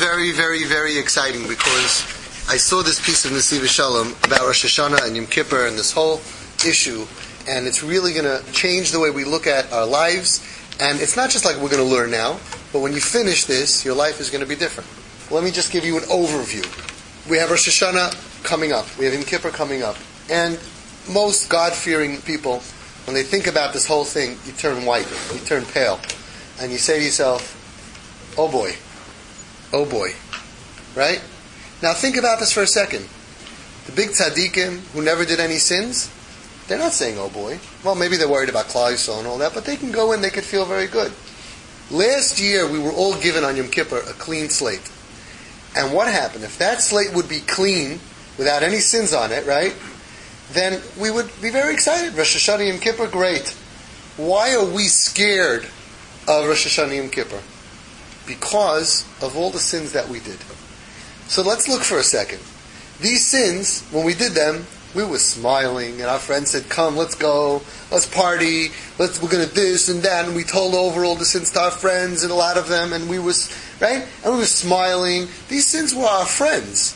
very, very, very exciting because I saw this piece of Nesivas Shalom about Rosh Hashanah and Yom Kippur and this whole issue, and it's really going to change the way we look at our lives. And it's not just like we're going to learn now, but when you finish this, your life is going to be different. Let me just give you an overview. We have Rosh Hashanah coming up. We have Yom Kippur coming up. And most God-fearing people, when they think about this whole thing, you turn white, you turn pale, and you say to yourself, oh boy, oh boy, right? Now think about this for a second. The big tzaddikim who never did any sins, they're not saying, oh boy. Well, maybe they're worried about Klal and all that, but they can go in, they could feel very good. Last year, we were all given on Yom Kippur a clean slate. And what happened? If that slate would be clean, without any sins on it, right? Then we would be very excited. Rosh Hashanah Yom Kippur, great. Why are we scared of Rosh Hashanah Yom Kippur? Because of all the sins that we did. So let's look for a second. These sins, when we did them, we were smiling, and our friends said, "Come, let's go, let's party, let's we're gonna this and that." And we told over all the sins to our friends, and a lot of them, and we was right, and we were smiling. These sins were our friends,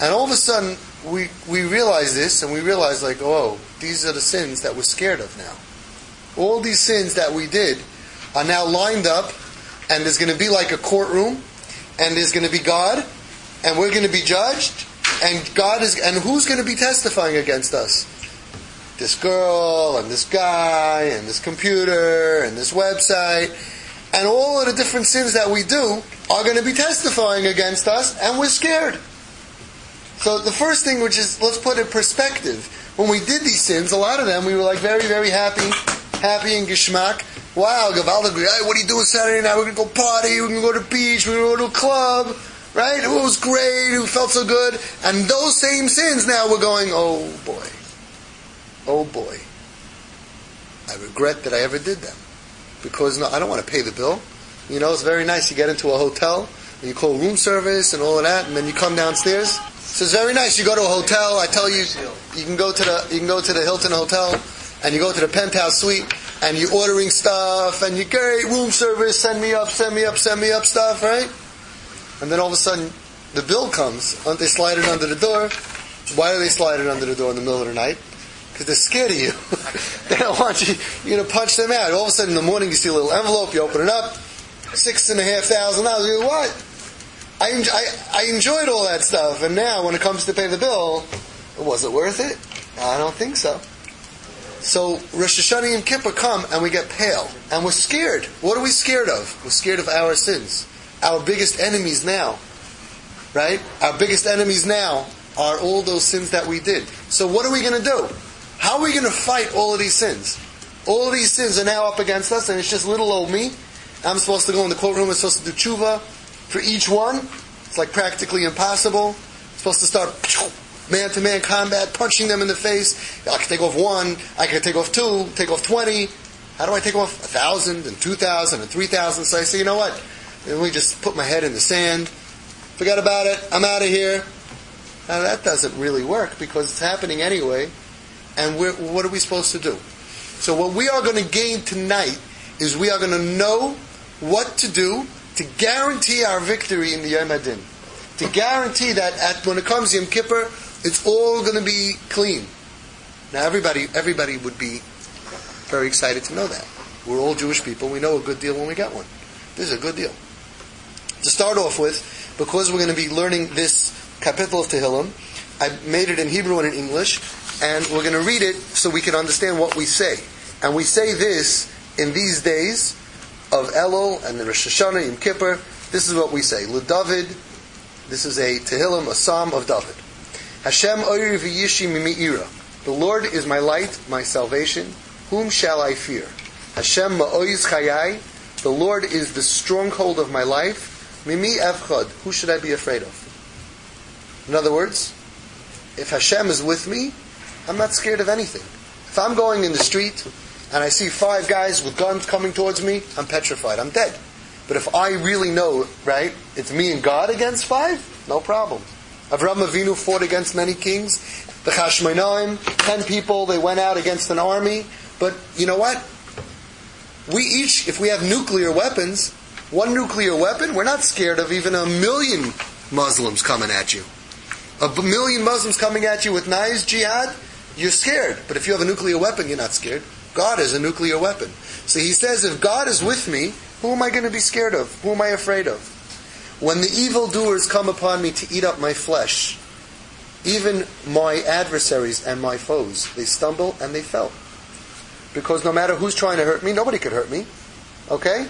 and all of a sudden we we realized this, and we realized like, oh, these are the sins that we're scared of now. All these sins that we did are now lined up, and there's going to be like a courtroom, and there's going to be God, and we're going to be judged and God is, and who's going to be testifying against us? This girl, and this guy, and this computer, and this website, and all of the different sins that we do are going to be testifying against us, and we're scared. So the first thing, which is, let's put in perspective. When we did these sins, a lot of them, we were like very, very happy, happy in Gishmak. Wow, Gavalda, hey, what are you doing Saturday night? We're going to go party, we're going to go to the beach, we're going to go to a club. Right? It was great, it felt so good. And those same sins now we're going, oh boy. Oh boy. I regret that I ever did them. Because no, I don't want to pay the bill. You know, it's very nice. You get into a hotel, and you call room service and all of that, and then you come downstairs. So it's very nice. You go to a hotel. I tell you, you can go to the you can go to the Hilton Hotel, and you go to the penthouse suite, and you're ordering stuff, and you great room service. Send me up, send me up, send me up stuff, right? and then all of a sudden the bill comes. Aren't they slide it under the door? Why do they slide it under the door in the middle of the night? Because they're scared of you. they don't want you. You're gonna punch them out. All of a sudden in the morning you see a little envelope. You open it up. Six and a half thousand dollars. You what? I, I, I enjoyed all that stuff, and now when it comes to pay the bill, was it worth it? I don't think so. So Rosh Hashanah and Kippur come and we get pale and we're scared. What are we scared of? We're scared of our sins our biggest enemies now, right? Our biggest enemies now are all those sins that we did. So what are we going to do? How are we going to fight all of these sins? All of these sins are now up against us, and it's just little old me. I'm supposed to go in the courtroom. I'm supposed to do tshuva for each one. It's like practically impossible. I'm supposed to start man-to-man combat, punching them in the face. I can take off one. I can take off two. Take off twenty. How do I take off a thousand and two thousand and three thousand? So I say, you know what? Let me just put my head in the sand. Forget about it. I'm out of here. Now that doesn't really work because it's happening anyway. And what are we supposed to do? So what we are going to gain tonight is we are going to know what to do to guarantee our victory in the Yom Adin. To guarantee that at, when it comes to Yom Kippur, it's all going to be clean. Now everybody, everybody would be very excited to know that. We're all Jewish people. We know a good deal when we get one. This is a good deal to start off with, because we're going to be learning this kapitel of Tehillim, I made it in Hebrew and in English, and we're going to read it so we can understand what we say. And we say this in these days of Elul and the Rosh Hashanah, Yom Kippur. This is what we say. David. this is a Tehillim, a psalm of David. Hashem oyer v'yishi mimi'ira. The Lord is my light, my salvation. Whom shall I fear? Hashem ma'oiz chayai. The Lord is the stronghold of my life. Mimi evchad, who should I be afraid of? In other words, if Hashem is with me, I'm not scared of anything. If I'm going in the street and I see five guys with guns coming towards me, I'm petrified. I'm dead. But if I really know, right, it's me and God against five, no problem. Avram Avinu fought against many kings. The Chashmonaim, ten people, they went out against an army. But you know what? We each, if we have nuclear weapons, One nuclear weapon, we're not scared of even a million Muslims coming at you. A million Muslims coming at you with knives, jihad, you're scared. But if you have a nuclear weapon, you're not scared. God is a nuclear weapon. So he says, if God is with me, who am I going to be scared of? Who am I afraid of? When the evildoers come upon me to eat up my flesh, even my adversaries and my foes, they stumble and they fell. Because no matter who's trying to hurt me, nobody could hurt me. Okay?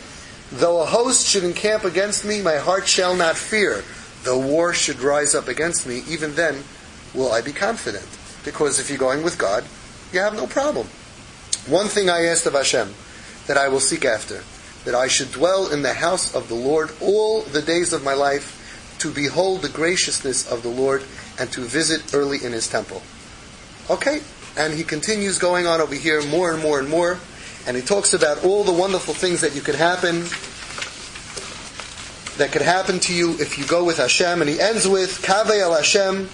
Though a host should encamp against me, my heart shall not fear. Though war should rise up against me, even then will I be confident. Because if you're going with God, you have no problem. One thing I asked of Hashem that I will seek after, that I should dwell in the house of the Lord all the days of my life, to behold the graciousness of the Lord and to visit early in his temple. Okay, and he continues going on over here more and more and more, and he talks about all the wonderful things that you could happen, that could happen to you if you go with Hashem, and he ends with Kaveh al Hashem,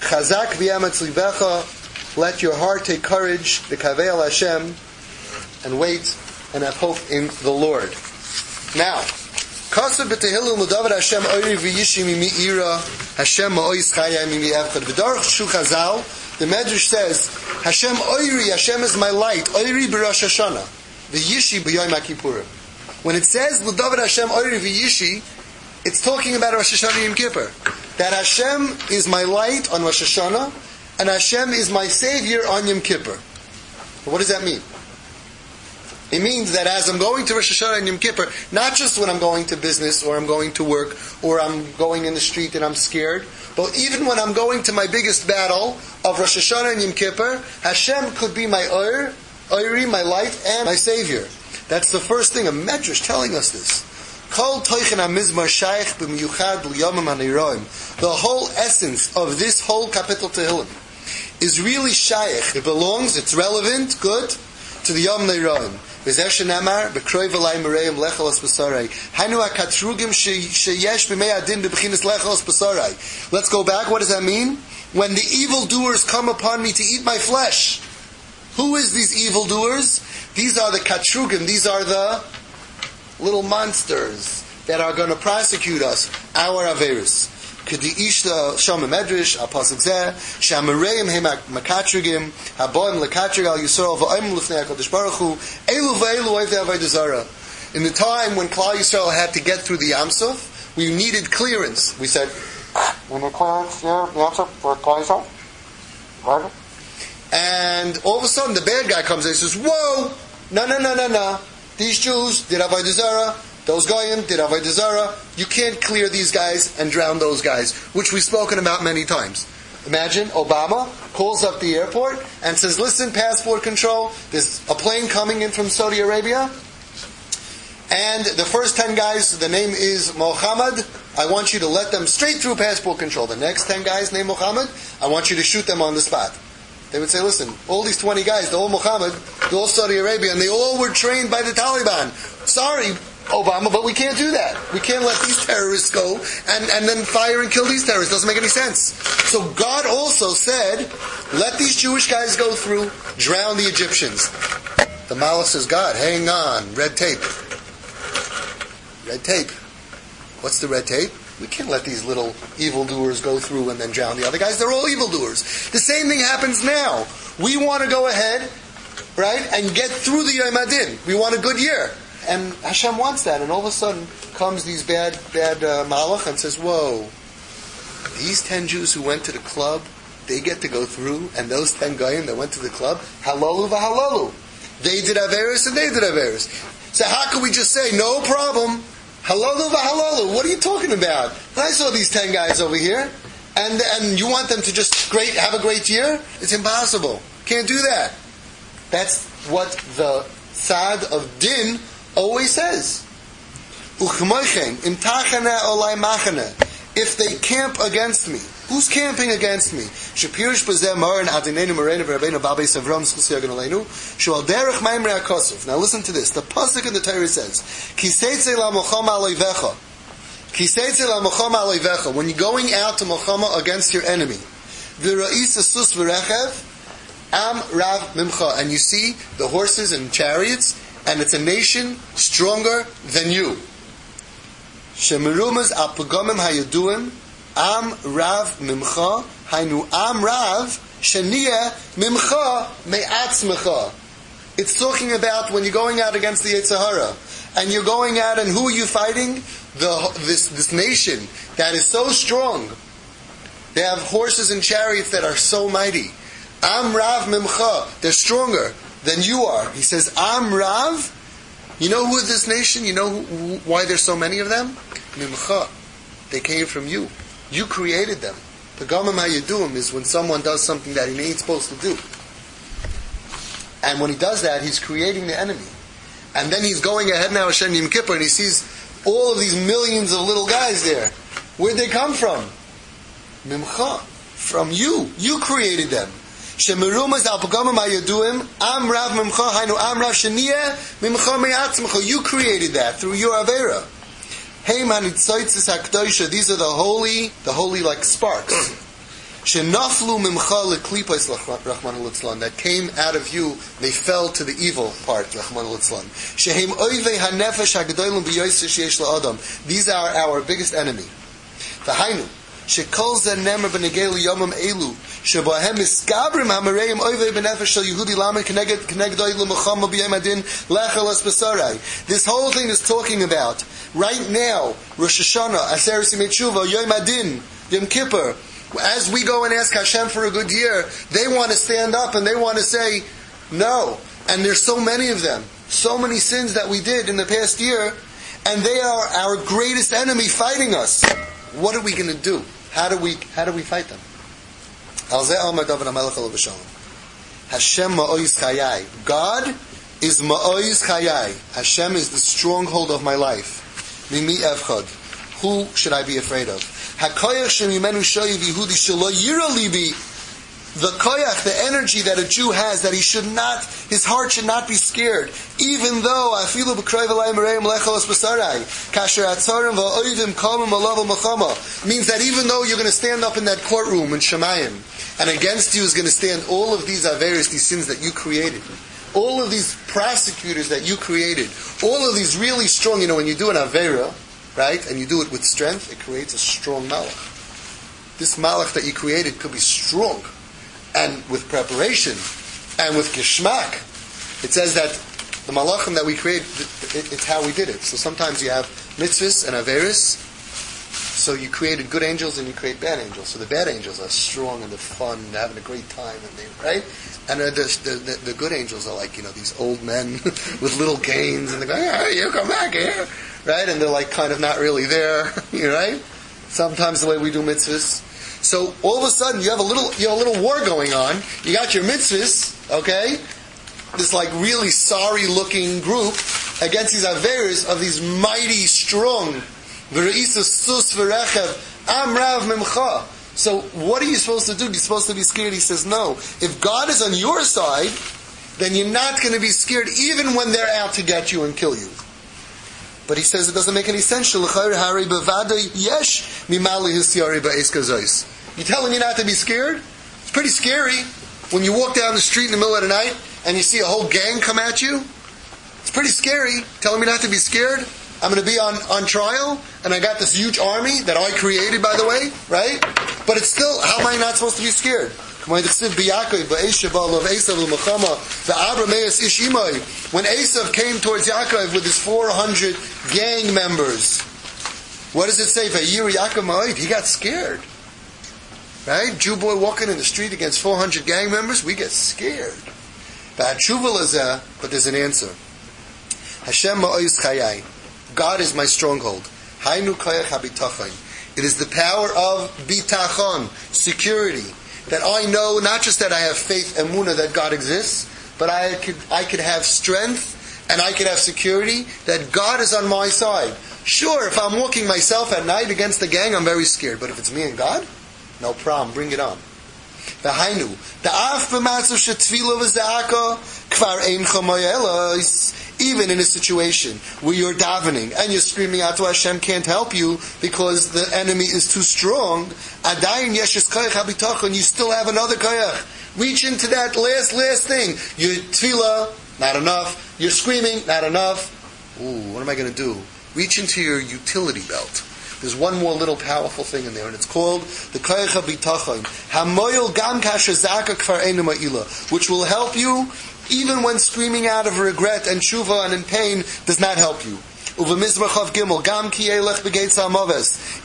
Chazak v'yametz libecha, let your heart take courage, the Kaveh al Hashem, and wait and have hope in the Lord. Now, the Medrash says, Hashem oiri, Hashem is my light, oiri b'rosh Hashanah, v'yishi b'yoyim HaKippurim. When it says l'david Hashem oiri v'yishi, it's talking about Rosh Hashanah Yom Kippur. That Hashem is my light on Rosh Hashanah, and Hashem is my savior on Yom Kippur. What does that mean? It means that as I'm going to Rosh Hashanah and Yom Kippur, not just when I'm going to business or I'm going to work or I'm going in the street and I'm scared, but even when I'm going to my biggest battle of Rosh Hashanah and Yom Kippur, Hashem could be my Ur, Uri, my light, and my Savior. That's the first thing. A Medrash telling us this. The whole essence of this whole kapitel Tehillim is really shaykh. It belongs, it's relevant, good, to the Yom Neiroim. וזה שנאמר, בקרוי ולאי מראם לכלס בשרי. היינו הקטרוגים שיש בימי הדין בבחינס לכלס בשרי. Let's go back, what does that mean? When the evildoers come upon me to eat my flesh. Who is these evildoers? These are the katrugim, these are the little monsters that are going to prosecute us, our Averis. Shama Shamareim Makatrigim, Yisrael, Va'im Lufnei HaKadosh Baruch Hu, Elu Oivdei In the time when Klal Yisrael had to get through the Yam we needed clearance. We said, we need clearance, yeah, Yam for Klal Yisrael. Right? And all of a sudden the bad guy comes in and says, whoa, no, no, no, no, no. These Jews did Avodah Zarah, those goyim did avodah. You can't clear these guys and drown those guys, which we've spoken about many times. Imagine Obama calls up the airport and says, "Listen, passport control. There's a plane coming in from Saudi Arabia, and the first ten guys, the name is Mohammed. I want you to let them straight through passport control. The next ten guys named Mohammed, I want you to shoot them on the spot." They would say, "Listen, all these twenty guys, they're all Mohammed, they're all Saudi Arabia, and they all were trained by the Taliban. Sorry, Obama, but we can't do that. We can't let these terrorists go and, and then fire and kill these terrorists. Doesn't make any sense. So God also said, let these Jewish guys go through, drown the Egyptians. The Malach says, God, hang on, red tape. Red tape. What's the red tape? We can't let these little evildoers go through and then drown the other guys. They're all evildoers. The same thing happens now. We want to go ahead, right, and get through the Yom Adin. We want a good year. And Hashem wants that. And all of a sudden comes these bad, bad uh, malach and says, whoa, these ten Jews who went to the club, they get to go through, and those ten goyim that went to the club, halalu v'halalu. They did Averis and they did Averis. So how can we just say, no problem, halalu v'halalu? What are you talking about? I saw these ten guys over here, and, and you want them to just great have a great year? It's impossible. Can't do that. That's what the Sad of Din always says. If they camp against me, who's camping against me? Shapirish. Now listen to this. The pasuk in the Torah says, Kiseitze la. Kiseitze la. When you're going out to mochama against your enemy, v'rechev, am rav mimcha. And you see the horses and chariots and it's a nation stronger than you. Hayaduim am rav mimcha hainu am rav mimcha me'atzmecha. It's talking about when you're going out against the Yetzer Hara, and you're going out and who are you fighting? The, this, this nation that is so strong. They have horses and chariots that are so mighty. Am Rav Mimcha. They're stronger than you are. He says, I'm Rav. You know who is this nation? You know who, why there's so many of them? Mimcha. They came from you. You created them. The gamam hayidum is when someone does something that he ain't supposed to do. And when he does that, he's creating the enemy. And then he's going ahead now, Hashem Yom Kippur, and he sees all of these millions of little guys there. Where'd they come from? Mimcha. From you. You created them. Shemerumaz al pagamim ayaduim, am rav mimcha, sheniyah, mimcha me'atzmcha. You created that through your Avera. Hey manitzaitzis hakdosha, these are the holy, the holy like sparks. Shenaflu mimcha leklipas Rahman al that came out of you, they fell to the evil part, Rahman al Shehem oivei hanefesh hagdolim b'yoyser sheyesh. These are our biggest enemy. V'hainu, shekol ze nemer b'negel yomam elu, שבהם מסקברים המראים אויבי בנפש של יהודי למה כנגד כנגד אוי למחמה ביום הדין לחלס בסורי. This whole thing is talking about right now Rosh Hashanah, Aser Simei Tshuva, Yom Adin, Yom Kippur. As we go and ask Hashem for a good year, they want to stand up and they want to say no. And there's so many of them, so many sins that we did in the past year, and they are our greatest enemy fighting us. What are we going to do? How do we how do we fight them? Hashem ma'ois chayai. God is ma'ois chayai. Hashem is the stronghold of my life. Mimi evchad. Who should I be afraid of? Hakoyach shemimenu shoyiv Yehudi shelo yira libi. The koyach, the energy that a Jew has, that he should not, his heart should not be scared, even though I feel b'kroiv alayim reim lechalos b'sarai, kasher atzarim va'oivim kalmim alav machama, means that even though you're going to stand up in that courtroom in Shemayim, and against you is going to stand all of these averis, these sins that you created. All of these prosecutors that you created. All of these really strong, you know, when you do an avera, right, and you do it with strength, it creates a strong malach. This malach that you created could be strong. And with preparation, and with geschmack. It says that the malachim that we create, it's how we did it. So sometimes you have mitzvahs and averis, so you created good angels and you create bad angels. So the bad angels are strong and they're fun and having a great time, and they right. And the, the, the, good angels are like you know these old men with little canes, and they go, "Yeah, you come back here," right? And they're like kind of not really there, you right? Sometimes the way we do mitzvahs. So all of a sudden you have a little you have a little war going on. You got your mitzvahs, okay? This like really sorry looking group against these averas of these mighty strong so what are you supposed to do? You're supposed to be scared. He says, no. If God is on your side, then you're not going to be scared even when they're out to get you and kill you. But he says it doesn't make any sense. You tell him you're not to be scared? It's pretty scary when you walk down the street in the middle of the night and you see a whole gang come at you. It's pretty scary. Telling me not to be scared. I'm going to be on, on trial, and I got this huge army that I created, by the way, right? But it's still, how am I not supposed to be scared? When Esav came towards Yaakov with his 400 gang members, what does it say? He got scared. Right? Jew boy walking in the street against 400 gang members, we get scared. But there's an answer. Hashem ma'ois chayai. God is my stronghold. Hainu It is the power of bitachon, security, that I know not just that I have faith and muna that God exists, but I could I could have strength and I could have security that God is on my side. Sure, if I'm walking myself at night against the gang, I'm very scared. But if it's me and God, no problem. Bring it on. The Hainu. The af b'matzav shetvila v'zaka kvar ein even in a situation where you're davening and you're screaming out to Hashem can't help you because the enemy is too strong, adayin yeshes koyach habitachon, you still have another koyach. Reach into that last, last thing. Your tefillah, not enough. You're screaming, not enough. Ooh, what am I going to do? Reach into your utility belt. There's one more little powerful thing in there, and it's called the Koycha Bitachon. Hamoyel Gam Kashazaka Kfar Ma'ila, which will help you even when screaming out of regret and shuva and in pain does not help you.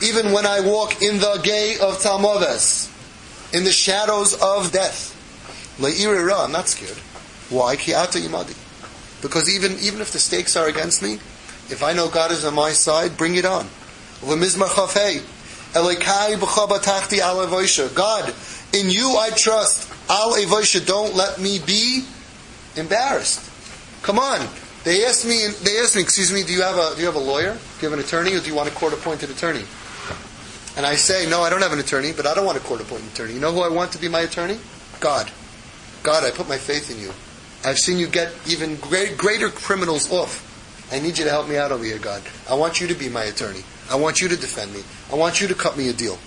Even when I walk in the gate of Tzalmoves, in the shadows of death. Le'irira, I'm not scared. Why? Ki Ata Yimadi. Because even, even if the stakes are against me, if I know God is on my side, bring it on. God, in you I trust. Al don't let me be embarrassed. Come on. They asked me, they asked me, excuse me, do you have a, do you have a lawyer? Do you have an attorney or do you want a court appointed attorney? And I say, no, I don't have an attorney, but I don't want a court appointed attorney. You know who I want to be my attorney? God. God, I put my faith in you. I've seen you get even great, greater criminals off. I need you to help me out over here, God. I want you to be my attorney. I want you to defend me. I want you to cut me a deal.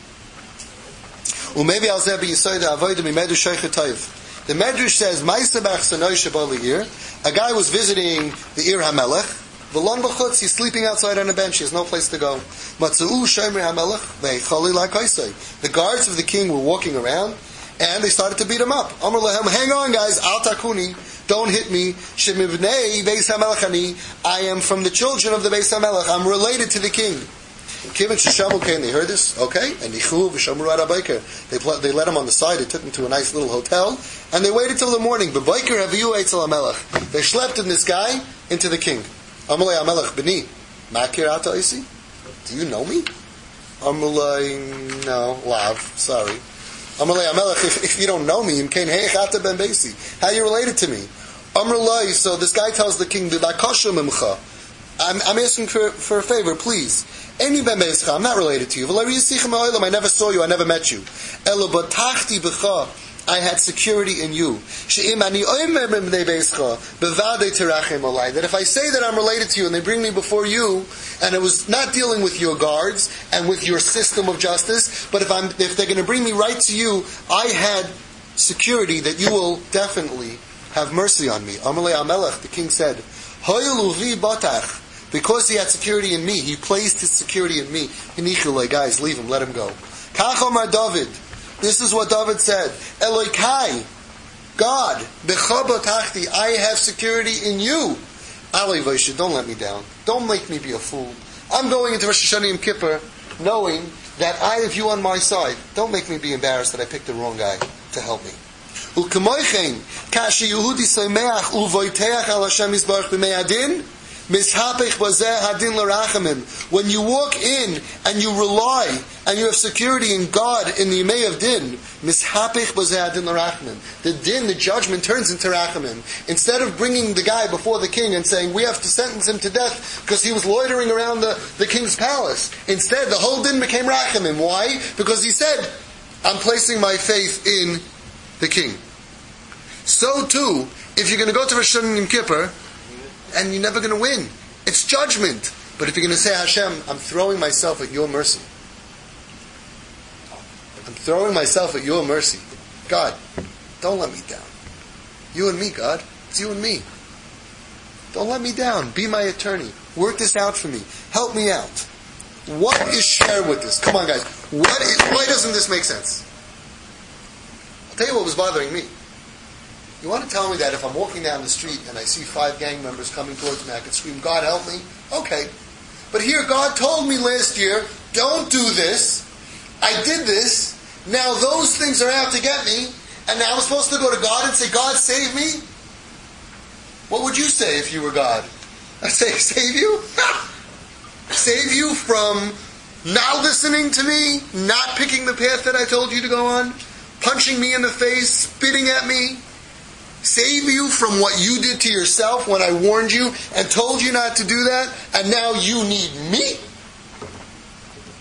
The Medrash says, a guy was visiting the Ir HaMelech, V'lon b'chutz, he's sleeping outside on a bench, he has no place to go. Matzu'u shomer HaMelech, The guards of the king were walking around, and they started to beat him up. Amr lehem, hang on guys, al takuni, don't hit me. Shemivnei Beis I am from the children of the Beis HaMelech, I'm related to the king. Kivin Sheshamu came, they heard this, okay, and Nichu v'shamru arabayker. They they let him on the side, they took him to a nice little hotel, and they waited till the morning. Baiker haviyu eitzel hamelech. They schlepped in this guy into the king. Amalei hamelech b'ni, makir ata isi? Do you know me? Amalei, no, lav, sorry. Amalei hamelech, if, if you don't know me, imkain heich ata ben besi. How are you related to me? Amalei, so this guy tells the king, I'm, I'm asking for, for a favor, please. Any ben beischa, I'm not related to you. I never saw you. I never met you. I had security in you. That if I say that I'm related to you and they bring me before you, and it was not dealing with your guards and with your system of justice, but if I'm if they're going to bring me right to you, I had security that you will definitely have mercy on me. Amalei Amelech, the king said, because he had security in me, he placed his security in me. Inichule, guys, leave him, let him go. Kachomar David. This is what David said. Elokai, God, Bechabotachti, I have security in you. Ali don't let me down. Don't make me be a fool. I'm going into Rosh Hashanah Yom Kippur knowing that I have you on my side. Don't make me be embarrassed that I picked the wrong guy to help me. U'kemoichen, kashi Yehudi soimeach u'voiteach al Hashem yizbarach b'mei adin, when you walk in and you rely and you have security in God in the Yimei of Din, mishapekh wazah din larahman the Din, the judgment turns into Rachamim. Instead of bringing the guy before the king and saying, we have to sentence him to death because he was loitering around the, the king's palace. Instead, the whole Din became Rachamim. Why? Because he said, I'm placing my faith in the king. So too, if you're going to go to Rosh Hashanah Kippur, and you're never going to win. It's judgment. But if you're going to say, Hashem, I'm throwing myself at your mercy. I'm throwing myself at your mercy. God, don't let me down. You and me, God. It's you and me. Don't let me down. Be my attorney. Work this out for me. Help me out. What is shared with this? Come on, guys. What is, why doesn't this make sense? I'll tell you what was bothering me. You want to tell me that if I'm walking down the street and I see five gang members coming towards me, I could scream, God help me? Okay. But here, God told me last year, don't do this. I did this. Now those things are out to get me. And now I'm supposed to go to God and say, God save me? What would you say if you were God? I say, save you? save you from not listening to me, not picking the path that I told you to go on, punching me in the face, spitting at me, save you from what you did to yourself when I warned you and told you not to do that, and now you need me?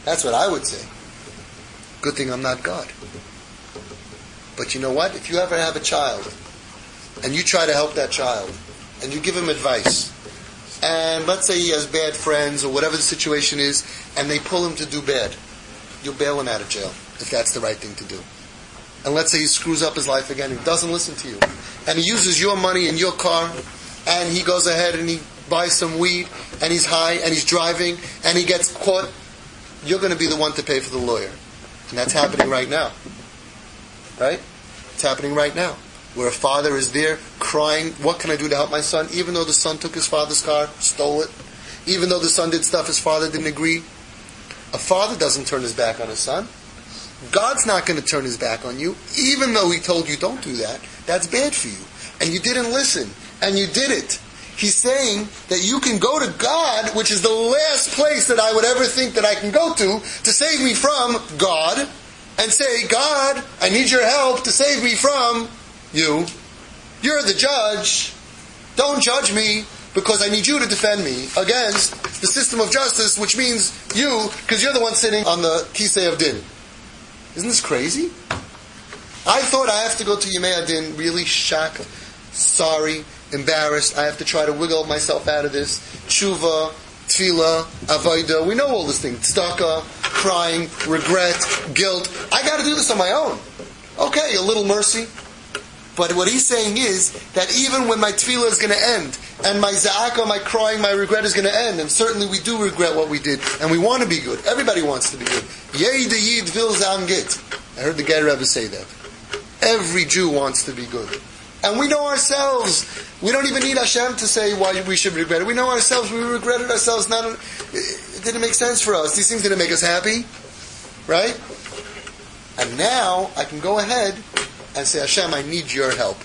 That's what I would say. Good thing I'm not God. But you know what? If you ever have a child, and you try to help that child, and you give him advice, and let's say he has bad friends or whatever the situation is, and they pull him to do bad, you'll bail him out of jail if that's the right thing to do and let's say he screws up his life again, he doesn't listen to you, and he uses your money in your car, and he goes ahead and he buys some weed, and he's high, and he's driving, and he gets caught, you're going to be the one to pay for the lawyer. And that's happening right now. Right? It's happening right now. Where a father is there crying, what can I do to help my son? Even though the son took his father's car, stole it. Even though the son did stuff his father didn't agree. A father doesn't turn his back on his son. God's not going to turn his back on you, even though he told you don't do that. That's bad for you. And you didn't listen. And you did it. He's saying that you can go to God, which is the last place that I would ever think that I can go to, to save me from God, and say, God, I need your help to save me from you. You're the judge. Don't judge me because I need you to defend me against the system of justice, which means you, because you're the one sitting on the kisei of din. Isn't this crazy? I thought I have to go to Yemei Adin really shocked, sorry, embarrassed. I have to try to wiggle myself out of this. Tshuva, tefillah, avodah. We know all this thing. Tzedakah, crying, regret, guilt. I got to do this on my own. Okay, a little mercy. But what he's saying is that even when my tefillah is going to end, and my za'aka, my crying, my regret is going to end, and certainly we do regret what we did, and we want to be good. Everybody wants to be good. Yei de yid vil git. I heard the Ger Rebbe say that. Every Jew wants to be good. And we know ourselves. We don't even need Hashem to say why we should regret it. We know ourselves. We regretted ourselves. Not, it didn't make sense for us. These things didn't make us happy, right? And now I can go ahead and say, Hashem, I need your help.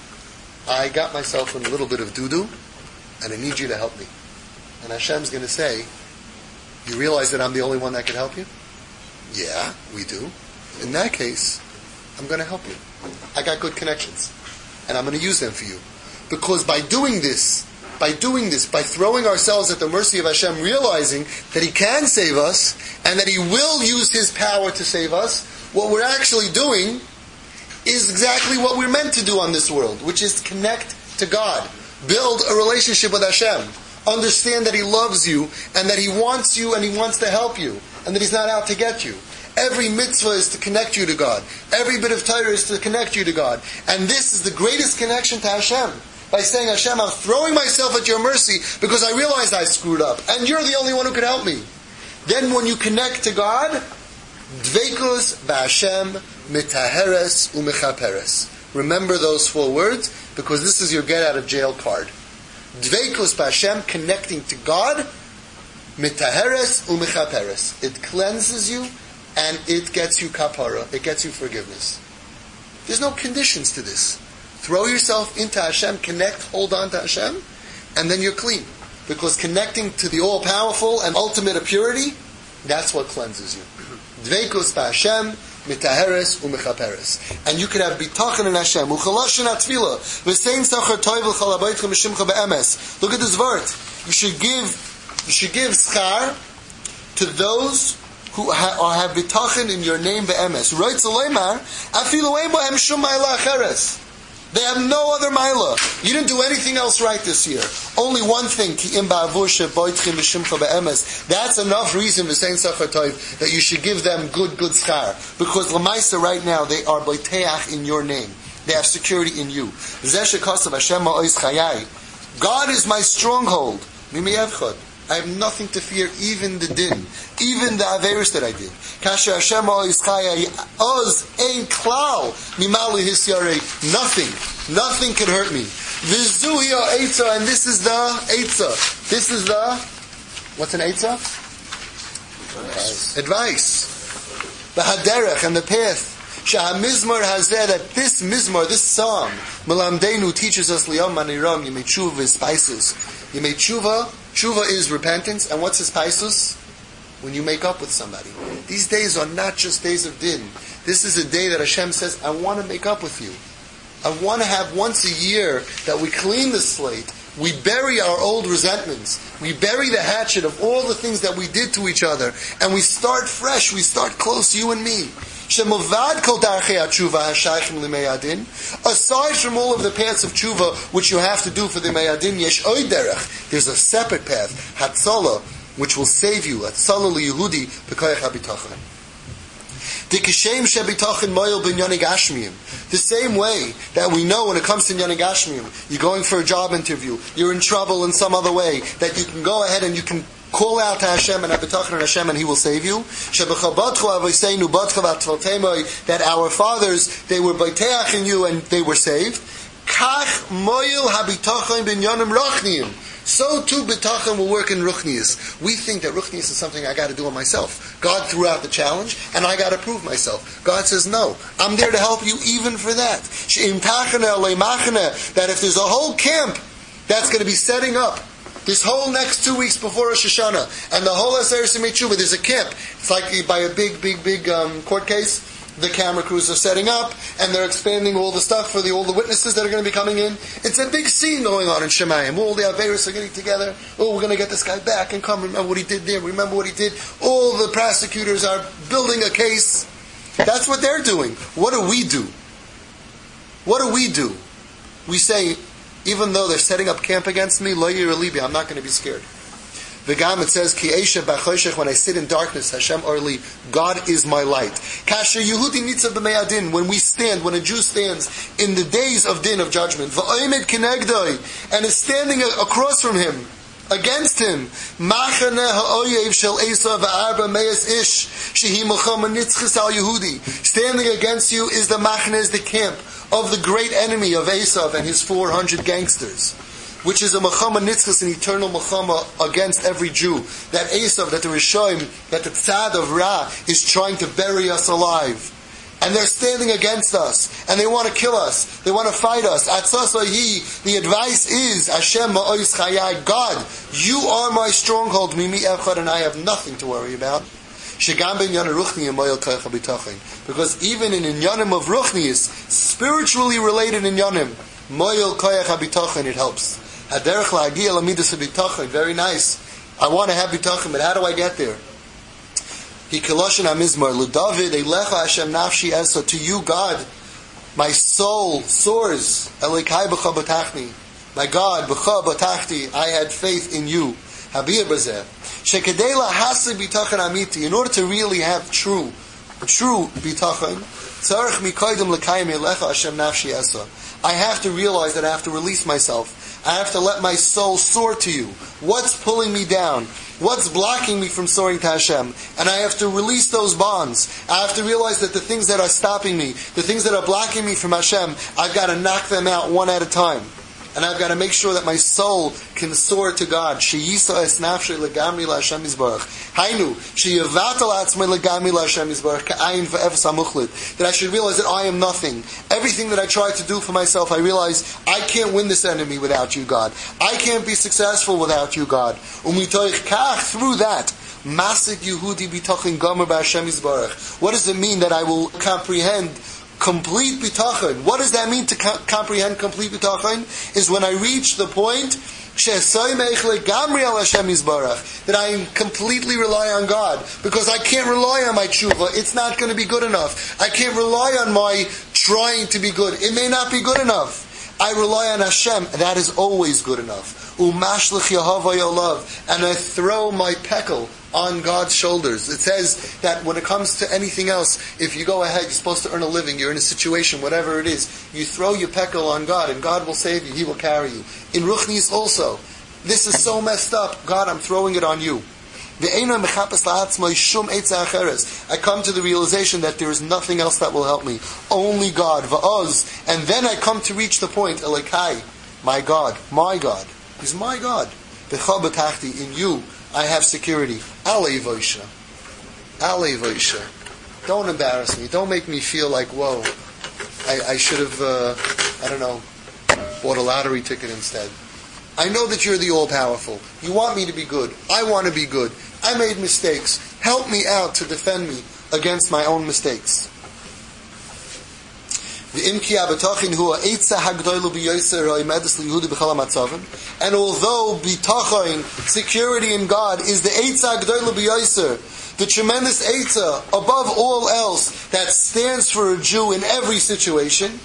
I got myself in a little bit of doo doo, and I need you to help me. And Hashem's going to say, You realize that I'm the only one that can help you? Yeah, we do. In that case, I'm going to help you. I got good connections and I'm going to use them for you. Because by doing this, by doing this, by throwing ourselves at the mercy of Hashem, realizing that He can save us and that He will use His power to save us, what we're actually doing is exactly what we're meant to do on this world, which is connect to God, build a relationship with Hashem, understand that He loves you and that He wants you and He wants to help you, and that He's not out to get you. Every mitzvah is to connect you to God. Every bit of Torah is to connect you to God. And this is the greatest connection to Hashem. By saying, Hashem, I'm throwing myself at your mercy because I realize I screwed up. And you're the only one who can help me. Then when you connect to God, Dveikus ba'Hashem mitaheres umechaperes. Remember those four words because this is your get out of jail card. Dveikus ba'Hashem, connecting to God, mitaheres umechaperes. It cleanses you and it gets you kapara, it gets you forgiveness. There's no conditions to this. Throw yourself into Hashem, connect, hold on to Hashem, and then you're clean. Because connecting to the all powerful and ultimate of purity, that's what cleanses you. Dveikus Hashem, mitaheres umechaperes. And you can have bitachon in Hashem. Uchaloshin atfila. V'sein sachar toiv l'chalabaytchem mishimcha be'emes. Look at this word. You should give, you should give schar to those who ha- have bitachon in your name be'emes. Right Leimar, afilu bohem shum acheres. They have no other maila. You didn't do anything else right this year. Only one thing, ki im That's enough reason for saying that you should give them good, good schar. Because lamaisa right now, they are boiteach in your name. They have security in you. God is my stronghold. I have nothing to fear, even the din, even the averis that I did. Kasher Hashem oz ein klal mimali hisyare. Nothing, nothing can hurt me. Vizuhi eitza, and this is the eitza. This is the what's an eitza? Advice. Advice. The haderech and the path. Shahamizmar has said that this mizmar, this song, Malamdenu teaches us liyam maniram yimei tshuva spices. Yimei tshuva Tshuva is repentance, and what's his paisus? When you make up with somebody. These days are not just days of din. This is a day that Hashem says, I want to make up with you. I want to have once a year that we clean the slate, we bury our old resentments, we bury the hatchet of all the things that we did to each other, and we start fresh, we start close, you and me. Aside from all of the paths of tshuva which you have to do for the meyadin, yesh. There's a separate path, hatzala, which will save you. Hatzala liyehudi b'koyach habitachon. The same way that we know when it comes to gashmiyim, you're going for a job interview, you're in trouble in some other way, that you can go ahead and you can call out to Hashem and have bitachon on Hashem and He will save you. That our fathers, they were baiteach in you and they were saved. So too bitachon will work in ruchnias. We think that ruchnias is something I got to do on myself. God threw out the challenge, and I got to prove myself. God says, no, I'm there to help you even for that. That if there's a whole camp that's going to be setting up this whole next two weeks before Rosh Hashanah, and the whole Aseret Tshuva, there's a camp. It's like by a big, big, big um, court case the camera crews are setting up, and they're expanding all the stuff for the, all the witnesses that are going to be coming in. It's a big scene going on in Shemayim. All the Averis are getting together. Oh, we're going to get this guy back and come remember what he did there. Remember what he did. All the prosecutors are building a case. That's what they're doing. What do we do? What do we do? We say, even though they're setting up camp against me, lo yiralibi, I'm not going to be scared. V'gam it says ki esha when I sit in darkness Hashem orli God is my light. Kasher Yehudi nitzav b'meyadin when we stand when a Jew stands in the days of din of judgment v'oimed kinegdoi and is standing across from him against him machane ha'oyev shel ish shehi nitzchis al Yehudi standing against you is the machane is the camp of the great enemy of Esav and his 400 gangsters which is a Machama Nitzchas, an eternal Machama against every Jew. That Esav, that the Rishoim, that the Tzad of Ra is trying to bury us alive. And they're standing against us, and they want to kill us. They want to fight us. Atzasahi, the advice is, Hashem ma'ois chayai, God, you are my stronghold, mimi echad, and I have nothing to worry about. Because even in inyanim of ruchnius, spiritually related inyanim, moyel koyach habitachin, it helps. Haderech la'agia lamidas bitachon. Very nice. I want to have bitachon, but how do I get there? He koloshin hamizmar ludavid elecha Hashem nafshi eso. To you, God, my soul soars. Elikai b'cha batachni. My God, b'cha batachti. I had faith in you. Habir b'zeh. Shekedei lahasi bitachon amiti. In order to really have true, true bitachon, tzarech mikoidim l'kayim elecha Hashem nafshi eso. I have to realize that I have to release myself. I have to let my soul soar to you. What's pulling me down? What's blocking me from soaring to Hashem? And I have to release those bonds. I have to realize that the things that are stopping me, the things that are blocking me from Hashem, I've got to knock them out one at a time and I've got to make sure that my soul can soar to God. That I should realize that I am nothing. Everything that I try to do for myself, I realize I can't win this enemy without you, God. I can't be successful without you, God. Through that. Yehudi gomer. What does it mean that I will comprehend complete bitachon. What does that mean to co- comprehend complete bitachon? Is when I reach the point that I completely rely on God because I can't rely on my tshuva. It's not going to be good enough. I can't rely on my trying to be good. It may not be good enough. I rely on Hashem. That is always good enough. Umashlich and I throw my peckle on God's shoulders. It says that when it comes to anything else, if you go ahead, you're supposed to earn a living, you're in a situation, whatever it is, you throw your peckle on God and God will save you, He will carry you. In Ruchnis also, this is so messed up. God, I'm throwing it on you. I come to the realization that there is nothing else that will help me. Only God. And then I come to reach the point, Elikai, my God, my God. He's my God. In you, I have security. Ali Voisha. Ali Voisha. Don't embarrass me. Don't make me feel like, whoa, I, I should have, uh, I don't know, bought a lottery ticket instead. I know that you're the all powerful. You want me to be good. I want to be good. I made mistakes. Help me out to defend me against my own mistakes. And although bitachon, security in God, is the Eitzah B'Yoser, the tremendous Eitzah, above all else, that stands for a Jew in every situation,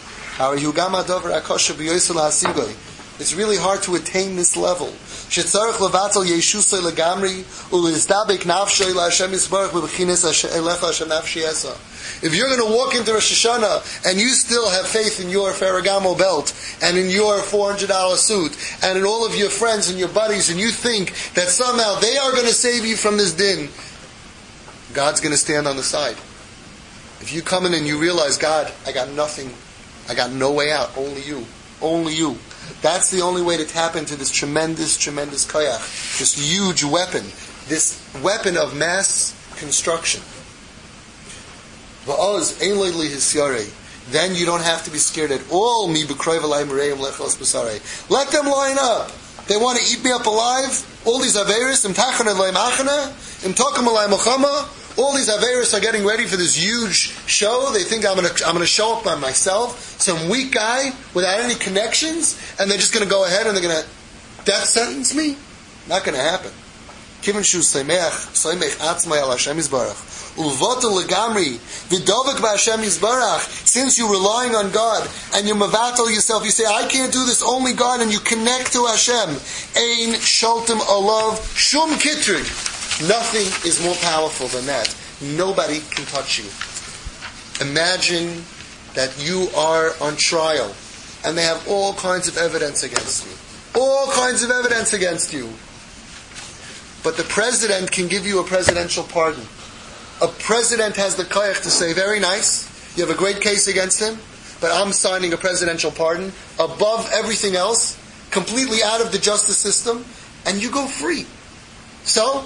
it's really hard to attain this level. שצריך לבטל ישוסי לגמרי ולהזדבק נפשי להשם יסברך בבחינס אליך אשר נפשי אסה. If you're going to walk into Rosh Hashanah and you still have faith in your Ferragamo belt and in your $400 suit and in all of your friends and your buddies and you think that somehow they are going to save you from this din, God's going to stand on the side. If you come in and you realize, God, I got nothing, I got no way out, only you, only you. That's the only way to tap into this tremendous, tremendous koyach, this huge weapon, this weapon of mass construction. Then you don't have to be scared at all. Let them line up. They want to eat me up alive. All these averis, all these averis are getting ready for this huge show. They think I'm going to I'm to show up by myself, some weak guy without any connections, and they're just going to go ahead and they're going to death sentence me. Not going to happen. Since you're relying on God and you mavatel yourself, you say, I can't do this, only God, and you connect to Hashem. Ein sholtem alav shum kitrig. Nothing is more powerful than that. Nobody can touch you. Imagine that you are on trial and they have all kinds of evidence against you. All kinds of evidence against you. But the president can give you a presidential pardon. A president has the koyach to say, very nice, you have a great case against him, but I'm signing a presidential pardon above everything else, completely out of the justice system, and you go free. So,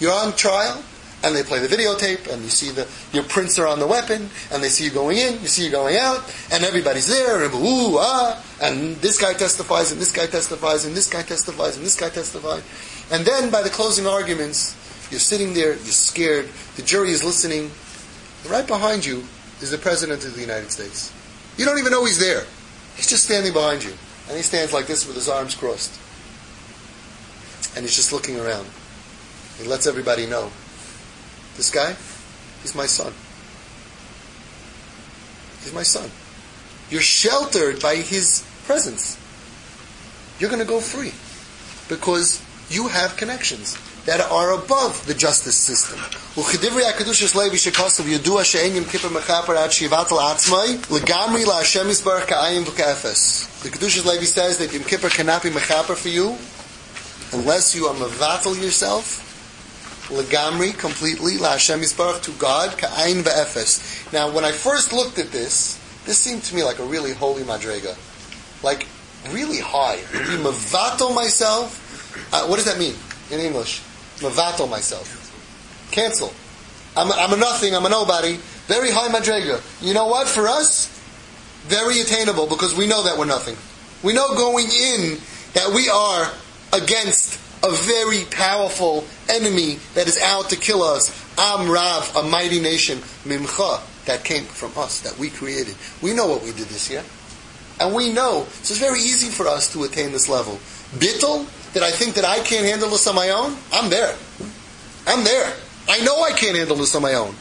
you're on trial, and they play the videotape, and you see the your prints are on the weapon, and they see you going in, you see you going out, and everybody's there, and ooh ah, and this guy testifies, and this guy testifies, and this guy testifies, and this guy testifies, and then by the closing arguments, you're sitting there, you're scared, the jury is listening. Right behind you is the President of the United States. You don't even know he's there. He's just standing behind you. And he stands like this with his arms crossed. And he's just looking around. He lets everybody know. This guy, he's my son. He's my son. You're sheltered by his presence. You're going to go free because you have connections that are above the justice system. The Kedushas Levi says that Yom Kippur cannot be mechaper for you unless you are mevatel yourself legamri completely la Yisbarach to God ka'ayin ve'efes. Now, when I first looked at this, this seemed to me like a really holy madrega, like really high. To be mevatel myself. Uh, what does that mean in English? Mavatal myself. Cancel. I'm a, I'm a nothing, I'm a nobody. Very high madrega. You know what? For us, very attainable because we know that we're nothing. We know going in that we are against a very powerful enemy that is out to kill us. Am Rav, a mighty nation, Mimcha, that came from us, that we created. We know what we did this year. And we know, so it's very easy for us to attain this level. Bittel, that I think that I can't handle this on my own, I'm there. I'm there. I know I can't handle this on my own.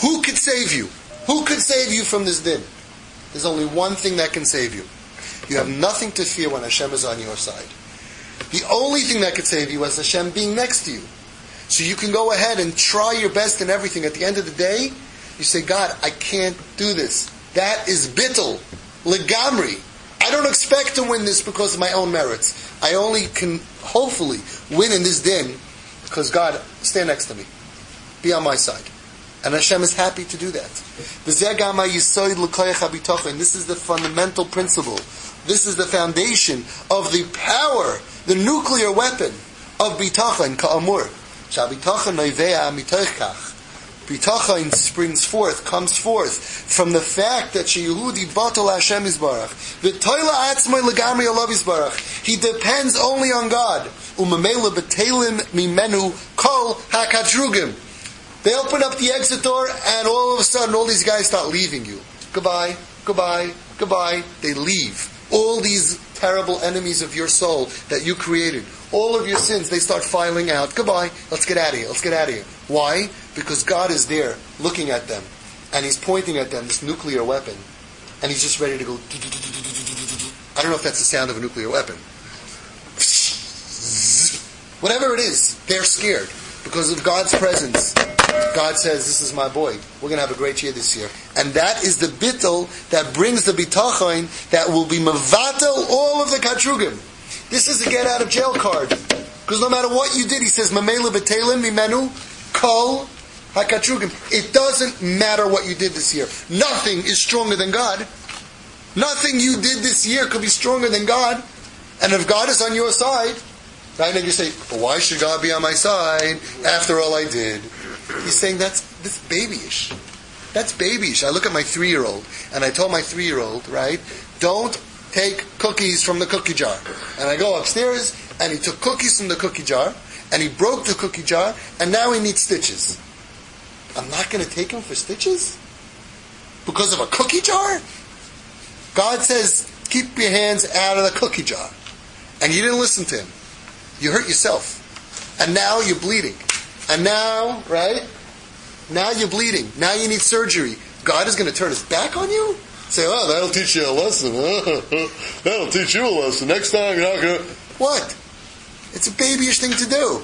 Who could save you? Who could save you from this din? There's only one thing that can save you. You have nothing to fear when Hashem is on your side. The only thing that could save you is Hashem being next to you. So you can go ahead and try your best in everything. At the end of the day, you say, God, I can't do this. That is bittel, legamri. I don't expect to win this because of my own merits. I only can hopefully win in this din because God stand next to me, be on my side. And Hashem is happy to do that. This is the fundamental principle. This is the foundation of the power, the nuclear weapon of bitachon ka'amur. Shabitachon noivea mitochkach. Bitachon springs forth, comes forth from the fact that Sheyehudi batal Hashem Yisbarach. V'toila atzmai legamri alav Yisbarach. He depends only on God. Umamela betelim mimenu kol hakadrugim. They open up the exit door and all of a sudden all these guys start leaving you. Goodbye, goodbye, goodbye. They leave. All these terrible enemies of your soul that you created, all of your sins, they start filing out. Goodbye, let's get out of here, let's get out of here. Why? Because God is there looking at them and He's pointing at them this nuclear weapon and He's just ready to go. I don't know if that's the sound of a nuclear weapon. Whatever it is, they're scared because of God's presence. God says, "This is my boy. We're going to have a great year this year," and that is the bittel that brings the bitachon that will be mavatel all of the katrugim. This is the get out of jail card because no matter what you did, he says, "Mamela betelim mimenu kol hakatrugim." It doesn't matter what you did this year. Nothing is stronger than God. Nothing you did this year could be stronger than God. And if God is on your side, right, and you say, well, why should God be on my side after all I did? He's saying that's, that's babyish. That's babyish. I look at my three-year-old, and I told my three-year-old, right, don't take cookies from the cookie jar. And I go upstairs, and he took cookies from the cookie jar, and he broke the cookie jar, and now he needs stitches. I'm not going to take him for stitches? Because of a cookie jar? God says, keep your hands out of the cookie jar. And you didn't listen to him. You hurt yourself. And now you're bleeding. And now, right? Now you're bleeding. Now you need surgery. God is going to turn his back on you? Say, oh, that'll teach you a lesson. that'll teach you a lesson. Next time you're not going to. What? It's a babyish thing to do.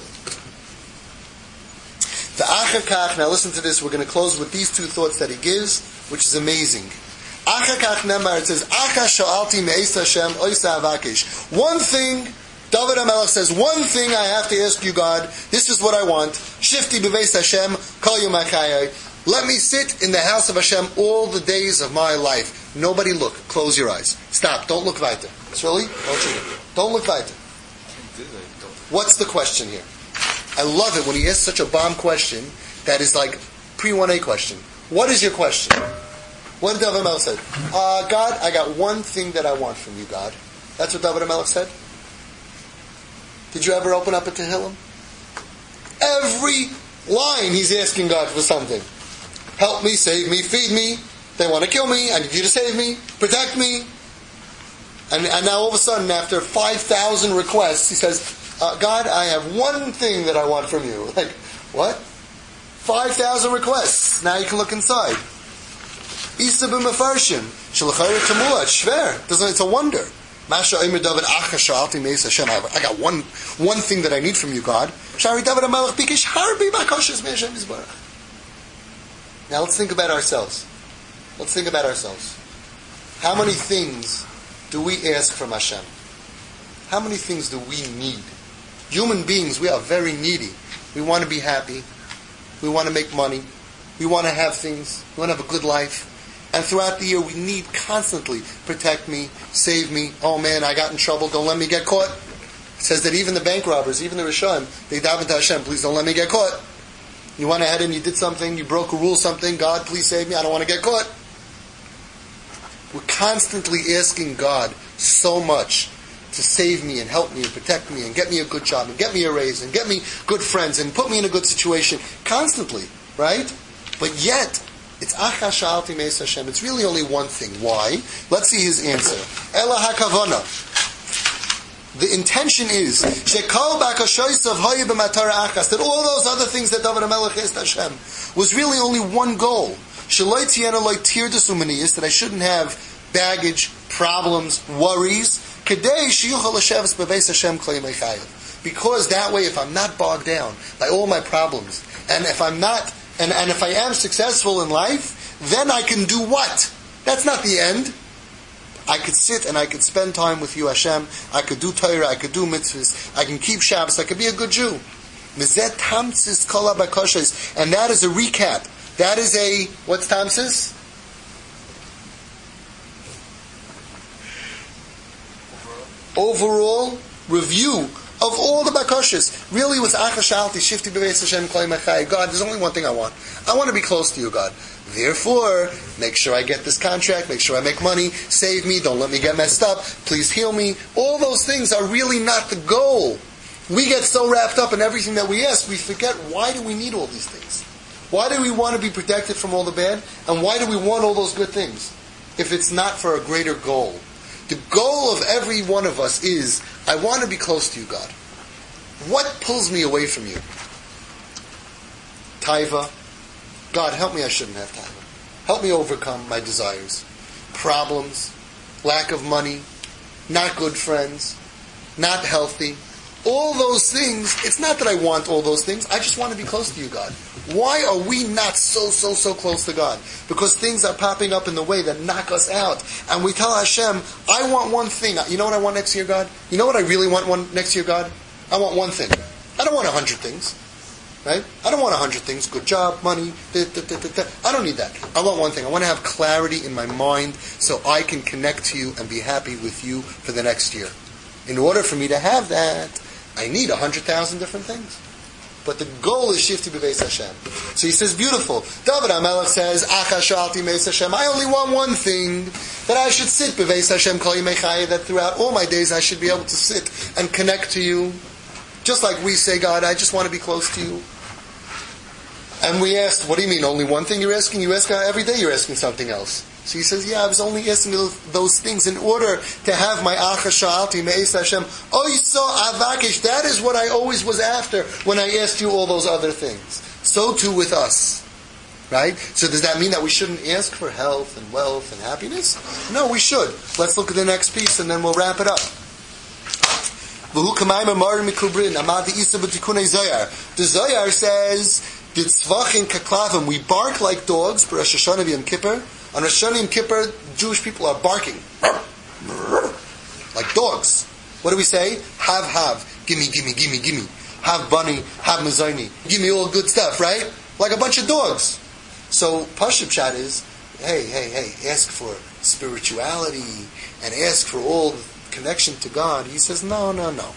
The Achakach, now listen to this, we're going to close with these two thoughts that he gives, which is amazing. Achakach Nemar, it says, me'es Hashem avakish. One thing, David HaMelech says, one thing I have to ask you, God, this is what I want. Shifti beveis Hashem, kol yomachayai. Let me sit in the house of Hashem all the days of my life. Nobody look. Close your eyes. Stop. Don't look weiter. Really? Don't cheat. Don't look weiter. What's the question here? I love it when he asks such a bomb question that is like pre 1A question. What is your question? What did David Melech said? Uh, God, I got one thing that I want from you, God. That's what David Melech said. Did you ever open up a Tehillim? Every line he's asking God for something. Help me, save me, feed me. They want to kill me. I need you to save me, protect me. And, and now all of a sudden, after 5,000 requests, he says, uh, God, I have one thing that I want from you. Like, what? 5,000 requests. Now you can look inside. Isa b'mefarshim. Shalachayr tamua. It's shver. It's a wonder. Masha Omer David Meis Hashem. I got one one thing that I need from you, God. Shari David Bikish Harbi Me'Hashem Yisbarach. Now let's think about ourselves. Let's think about ourselves. How many things do we ask from Hashem? How many things do we need? Human beings, we are very needy. We want to be happy. We want to make money. We want to have things. We want to have a good life. And throughout the year, we need constantly protect me, save me. Oh man, I got in trouble. Don't let me get caught. It says that even the bank robbers, even the Rishon, they daven to Hashem, please don't let me get caught. You went ahead and you did something, you broke a rule, something. God, please save me. I don't want to get caught. We're constantly asking God so much to save me and help me and protect me and get me a good job and get me a raise and get me good friends and put me in a good situation constantly, right? But yet, it's Acha Shalti Meis Hashem. It's really only one thing. Why? Let's see his answer. Ela HaKavana. The intention is that all those other things that David HaMelech asked Hashem was really only one goal. That I shouldn't have baggage, problems, worries. Because that way, if I'm not bogged down by all my problems, and if I'm not and, and if I am successful in life, then I can do what? That's not the end. I could sit and I could spend time with you, Hashem. I could do Torah, I could do mitzvahs, I can keep Shabbos, I could be a good Jew. And that is a recap. That is a, what's Tamsis? Overall review of all the bakashas, really was achashalti shifti beveis Hashem klei. God, there's only one thing I want. I want to be close to you, God. Therefore, make sure I get this contract, make sure I make money, save me, don't let me get messed up, please heal me. All those things are really not the goal. We get so wrapped up in everything that we ask, we forget why do we need all these things? Why do we want to be protected from all the bad? And why do we want all those good things? If it's not for a greater goal. The goal of every one of us is, I want to be close to you, God. What pulls me away from you? Taiva. God, help me I shouldn't have taiva. Help me overcome my desires. Problems, lack of money, not good friends, not healthy, all those things, it's not that I want all those things, I just want to be close to you, God. Why are we not so, so, so close to God? Because things are popping up in the way that knock us out. And we tell Hashem, I want one thing. You know what I want next year, God? You know what I really want one next year, God? I want one thing. I don't want a hundred things. Right? I don't want a hundred things. Good job, money. Da, da, da, I don't need that. I want one thing. I want to have clarity in my mind so I can connect to you and be happy with you for the next year. In order for me to have that, I need a hundred thousand different things. But the goal is shifty beveis Hashem. So he says, beautiful. David HaMelech says, Achashalti meis Hashem. I only want one thing, that I should sit beveis Hashem kol that throughout all my days I should be able to sit and connect to you. Just like we say, God, I just want to be close to you. And we asked, what do you mean, only one thing you're asking? You ask uh, every day you're asking something else. So he says, yeah, I was only asking those things in order to have my Acha Sha'alti Me'ez Hashem. Oh, you saw Avakish. That is what I always was after when I asked you all those other things. So too with us. Right? So does that mean that we shouldn't ask for health and wealth and happiness? No, we should. Let's look at the next piece and then we'll wrap it up. The Zohar says, "Did tzvachin kaklavim? We bark like dogs. Hashanah Yom Kippur. On Rosh Hashanah Yom Kippur, Jewish people are barking like dogs. What do we say? Have, have, gimme, gimme, gimme, gimme. Have bunny, have mazoni. Give me all good stuff, right? Like a bunch of dogs. So Pashup Chat is, hey, hey, hey, ask for spirituality and ask for all connection to God. He says, no, no, no.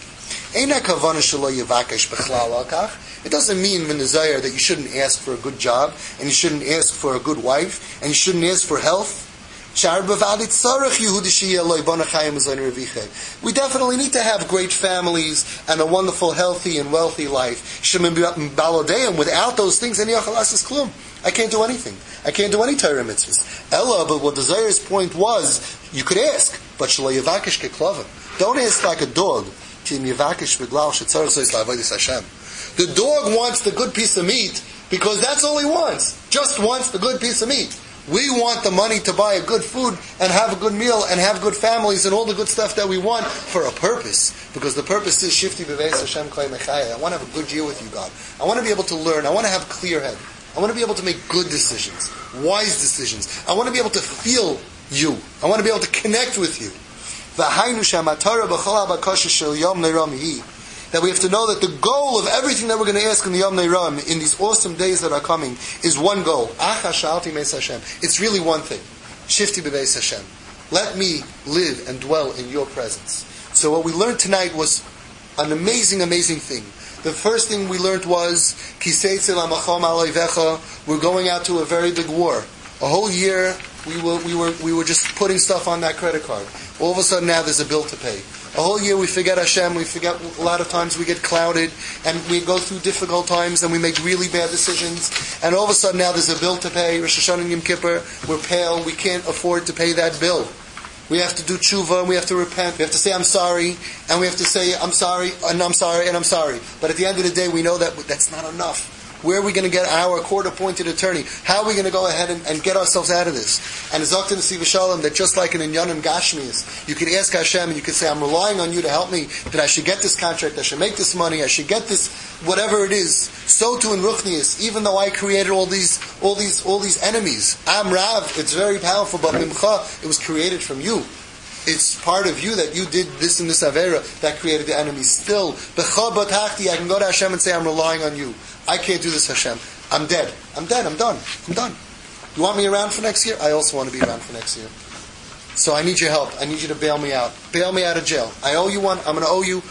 It doesn't mean the Zohar that you shouldn't ask for a good job, and you shouldn't ask for a good wife, and you shouldn't ask for health. We definitely need to have great families and a wonderful, healthy, and wealthy life. Without those things, I can't do anything. I can't do any Torah mitzvahs. Ella, but what the Zohar's point was, you could ask, but don't ask like a dog. The dog wants the good piece of meat because that's all he wants. Just wants the good piece of meat. We want the money to buy a good food and have a good meal and have good families and all the good stuff that we want for a purpose. Because the purpose is Shifti Beves Hashem Klei. I want to have a good year with you, God. I want to be able to learn. I want to have clear head. I want to be able to make good decisions, wise decisions. I want to be able to feel you. I want to be able to connect with you. That we have to know that the goal of everything that we're going to ask in the Yomim Noraim in these awesome days that are coming is one goal. It's really one thing. Shifti Bebeis Hashem. Let me live and dwell in your presence. So what we learned tonight was an amazing, amazing thing. The first thing we learned was we're going out to a very big war. A whole year we were, we were, we were just putting stuff on that credit card. All of a sudden now there's a bill to pay. A whole year we forget Hashem, we forget a lot of times we get clouded and we go through difficult times and we make really bad decisions. And all of a sudden now there's a bill to pay, Rosh Hashanah and Yom Kippur, we're pale, we can't afford to pay that bill. We have to do tshuva and we have to repent. We have to say I'm sorry and we have to say I'm sorry and I'm sorry and I'm sorry. But at the end of the day we know that that's not enough. Where are we going to get our court-appointed attorney? How are we going to go ahead and, and get ourselves out of this? And it's Zaktan Siva Shalom that just like in Inyanim Gashmias, you can ask Hashem and you can say, I'm relying on you to help me, that I should get this contract, I should make this money, I should get this, whatever it is. So too in Ruchnias, even though I created all these, all these, all these enemies. I'm Rav, it's very powerful, but Mimcha, it was created from you it's part of you that you did this and this avera that created the enemy. Still, I can go to Hashem and say, I'm relying on you. I can't do this, Hashem. I'm dead. I'm dead. I'm done. I'm done. You want me around for next year? I also want to be around for next year. So I need your help. I need you to bail me out. Bail me out of jail. I owe you one. I'm going to owe you.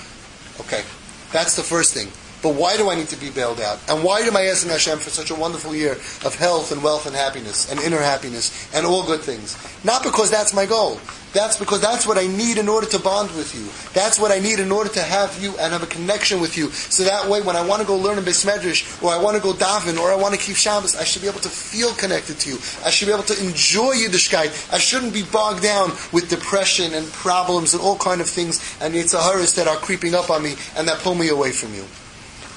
Okay. That's the first thing. But why do I need to be bailed out? And why am I asking Hashem for such a wonderful year of health and wealth and happiness and inner happiness and all good things? Not because that's my goal. That's because that's what I need in order to bond with you. That's what I need in order to have you and have a connection with you. So that way, when I want to go learn in Beis Medrash, or I want to go daven, or I want to keep Shabbos, I should be able to feel connected to you. I should be able to enjoy Yiddishkeit. I shouldn't be bogged down with depression and problems and all kind of things and Yetzer Haras that are creeping up on me and that pull me away from you.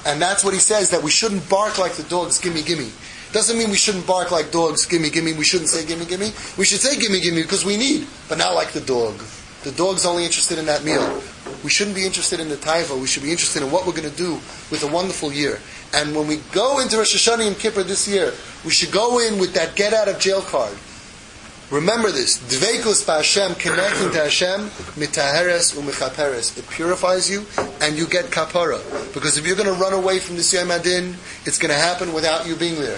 And that's what he says, that we shouldn't bark like the dogs, gimme, gimme. Doesn't mean we shouldn't bark like dogs, gimme, gimme. We shouldn't say gimme, gimme. We should say gimme, gimme because we need, but not like the dog. The dog's only interested in that meal. we shouldn't be interested in the taiva. We should be interested in what we're going to do with a wonderful year. And when we go into Rosh Hashanah and Kippur this year, we should go in with that get out of jail card. Remember this: dveikus Hashem, connecting to Hashem, mitaheres umichaperes. It purifies you, and you get kapara. Because if you're going to run away from the Siyam Adin, it's going to happen without you being there.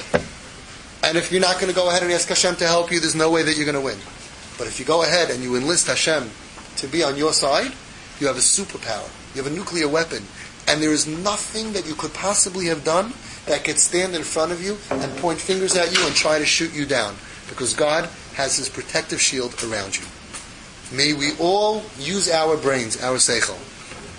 And if you're not going to go ahead and ask Hashem to help you, there's no way that you're going to win. But if you go ahead and you enlist Hashem to be on your side, you have a superpower. You have a nuclear weapon. And there is nothing that you could possibly have done that could stand in front of you and point fingers at you and try to shoot you down. Because God has his protective shield around you. May we all use our brains, our seichel,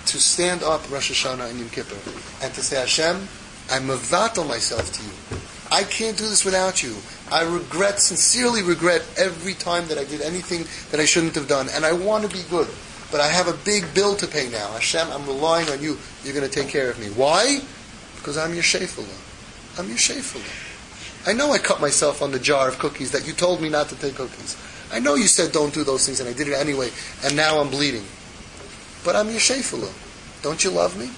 to stand up Rosh Hashanah and Yom Kippur and to say, Hashem, I mavatal myself to you. I can't do this without you. I regret, sincerely regret every time that I did anything that I shouldn't have done, and I want to be good. But I have a big bill to pay now. Hashem, I'm relying on you. You're going to take care of me. Why? Because I'm your shefula. I'm your shefula. I know I cut myself on the jar of cookies that you told me not to take cookies. I know you said don't do those things, and I did it anyway, and now I'm bleeding. But I'm your shefula. Don't you love me?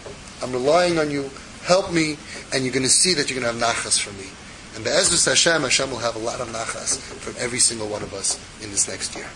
I'm relying on you. Help me, and you're going to see that you're going to have nachas from me. And Be'ezus Hashem, Hashem will have a lot of nachas from every single one of us in this next year.